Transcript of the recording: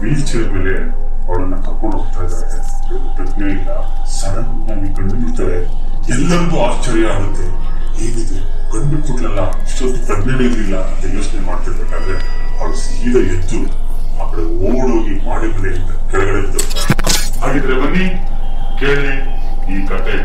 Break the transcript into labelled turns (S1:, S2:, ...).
S1: Wheel chair ಮೇಲೆ ಅವಳನ್ನ ಕರ್ಕೊಂಡು ಹೋಗ್ತಾ ಇದ್ದಾರೆ. ಪ್ರಜ್ಞೆ ಇಲ್ಲ. ಸಡನ್ ಆಗಿ ಕಣ್ಣು ಬಿಡ್ತಾರೆ ಎಲ್ಲರಿಗೂ ಆಶ್ಚರ್ಯ ಆಗುತ್ತೆ. ಏನಿದೆ? ಕಣ್ಣು ಬಿಟ್ಲಲ್ಲ ಇಷ್ಟೊಂದು ಪ್ರಜ್ಞೆನೇ ಇರಲಿಲ್ಲ ಅಂತ ಯೋಚನೆ ಮಾಡ್ತಿರ್ಬೇಕಾದ್ರೆ ಅವಳು ಸೀದಾ ಎದ್ದು ಆ ಕಡೆ ಓಡೋಗಿ ಮಾಡಿ ಮನೆಯಿಂದ ಕೆಳಗಡೆ ಹಾಗಿದ್ರೆ ಬನ್ನಿ, ಕೇಳಿ ಈ ಕತೆ.